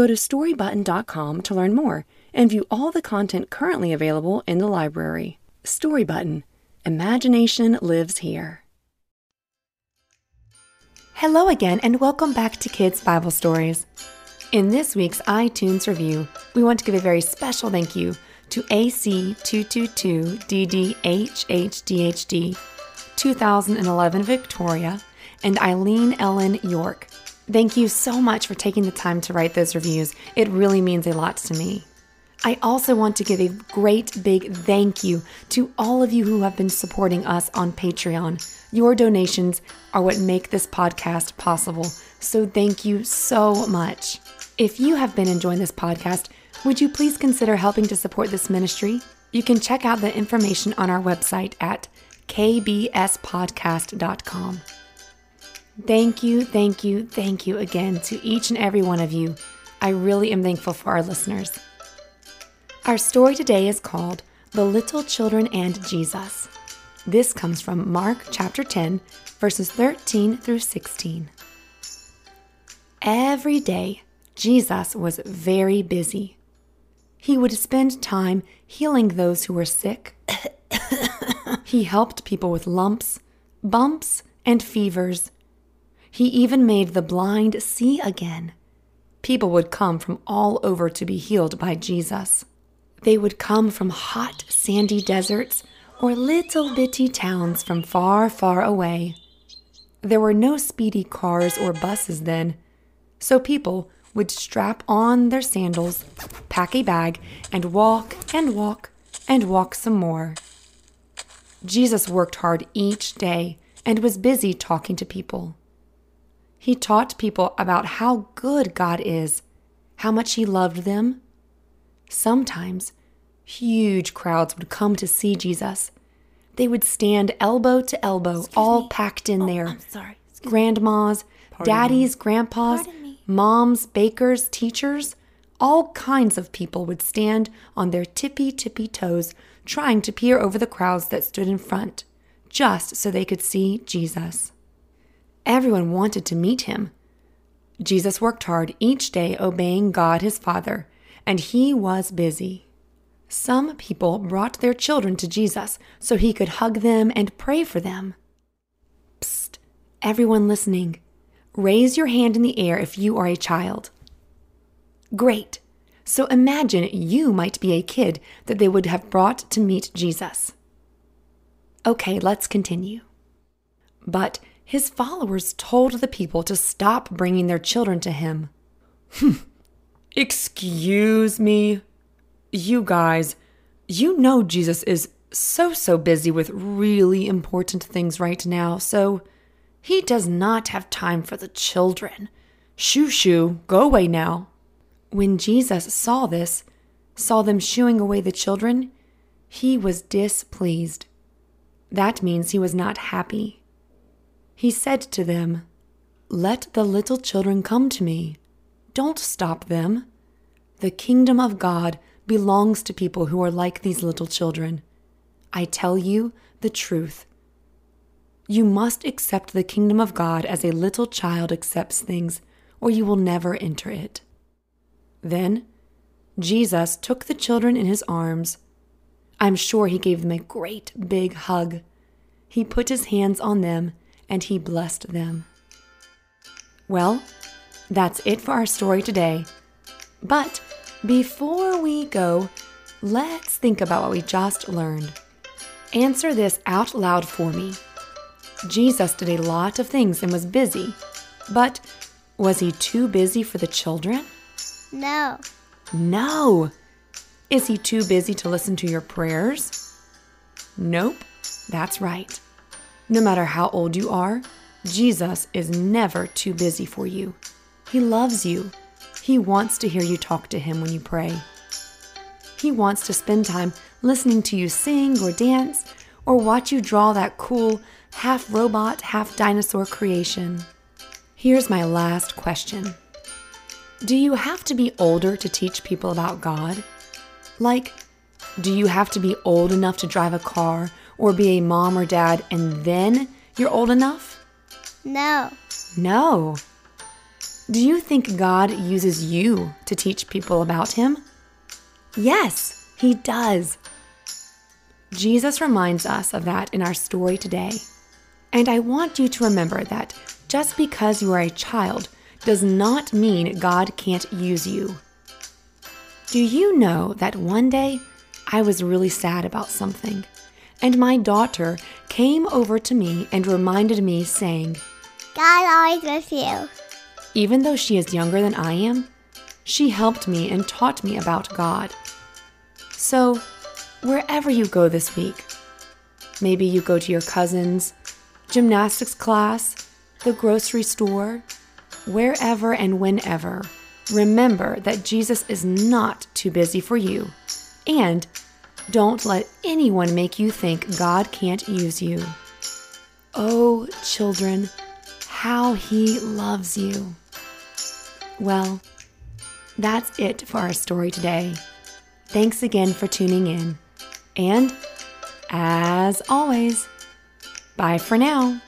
Go to storybutton.com to learn more and view all the content currently available in the library. Storybutton Imagination lives here. Hello again, and welcome back to Kids Bible Stories. In this week's iTunes review, we want to give a very special thank you to AC222DDHHDHD 2011 Victoria and Eileen Ellen York. Thank you so much for taking the time to write those reviews. It really means a lot to me. I also want to give a great big thank you to all of you who have been supporting us on Patreon. Your donations are what make this podcast possible, so thank you so much. If you have been enjoying this podcast, would you please consider helping to support this ministry? You can check out the information on our website at kbspodcast.com. Thank you, thank you, thank you again to each and every one of you. I really am thankful for our listeners. Our story today is called The Little Children and Jesus. This comes from Mark chapter 10, verses 13 through 16. Every day, Jesus was very busy. He would spend time healing those who were sick. he helped people with lumps, bumps, and fevers. He even made the blind see again. People would come from all over to be healed by Jesus. They would come from hot, sandy deserts or little bitty towns from far, far away. There were no speedy cars or buses then, so people would strap on their sandals, pack a bag, and walk and walk and walk some more. Jesus worked hard each day and was busy talking to people. He taught people about how good God is, how much He loved them, Sometimes huge crowds would come to see Jesus. They would stand elbow to elbow, Excuse all me. packed in Oh, there. I'm sorry. Excuse. Grandmas, Pardon daddies, me. grandpas, moms, bakers, teachers, all kinds of people would stand on their tippy tippy toes, trying to peer over the crowds that stood in front, just so they could see Jesus. Everyone wanted to meet him. Jesus worked hard each day obeying God his Father, and he was busy. Some people brought their children to Jesus so he could hug them and pray for them. Psst, everyone listening, raise your hand in the air if you are a child. Great. So imagine you might be a kid that they would have brought to meet Jesus. Okay, let's continue. But his followers told the people to stop bringing their children to him. Excuse me? You guys, you know Jesus is so, so busy with really important things right now, so he does not have time for the children. Shoo shoo, go away now. When Jesus saw this, saw them shooing away the children, he was displeased. That means he was not happy. He said to them, Let the little children come to me. Don't stop them. The kingdom of God belongs to people who are like these little children. I tell you the truth. You must accept the kingdom of God as a little child accepts things, or you will never enter it. Then Jesus took the children in his arms. I'm sure he gave them a great big hug. He put his hands on them and he blessed them. Well, that's it for our story today. But before we go, let's think about what we just learned. Answer this out loud for me. Jesus did a lot of things and was busy, but was he too busy for the children? No. No. Is he too busy to listen to your prayers? Nope, that's right. No matter how old you are, Jesus is never too busy for you. He loves you. He wants to hear you talk to Him when you pray. He wants to spend time listening to you sing or dance or watch you draw that cool half robot, half dinosaur creation. Here's my last question Do you have to be older to teach people about God? Like, do you have to be old enough to drive a car or be a mom or dad and then you're old enough? No. No. Do you think God uses you to teach people about Him? Yes, He does. Jesus reminds us of that in our story today. And I want you to remember that just because you are a child does not mean God can't use you. Do you know that one day I was really sad about something, and my daughter came over to me and reminded me, saying, God always with you. Even though she is younger than I am, she helped me and taught me about God. So, wherever you go this week, maybe you go to your cousin's, gymnastics class, the grocery store, wherever and whenever, remember that Jesus is not too busy for you. And don't let anyone make you think God can't use you. Oh, children, how He loves you. Well, that's it for our story today. Thanks again for tuning in. And, as always, bye for now.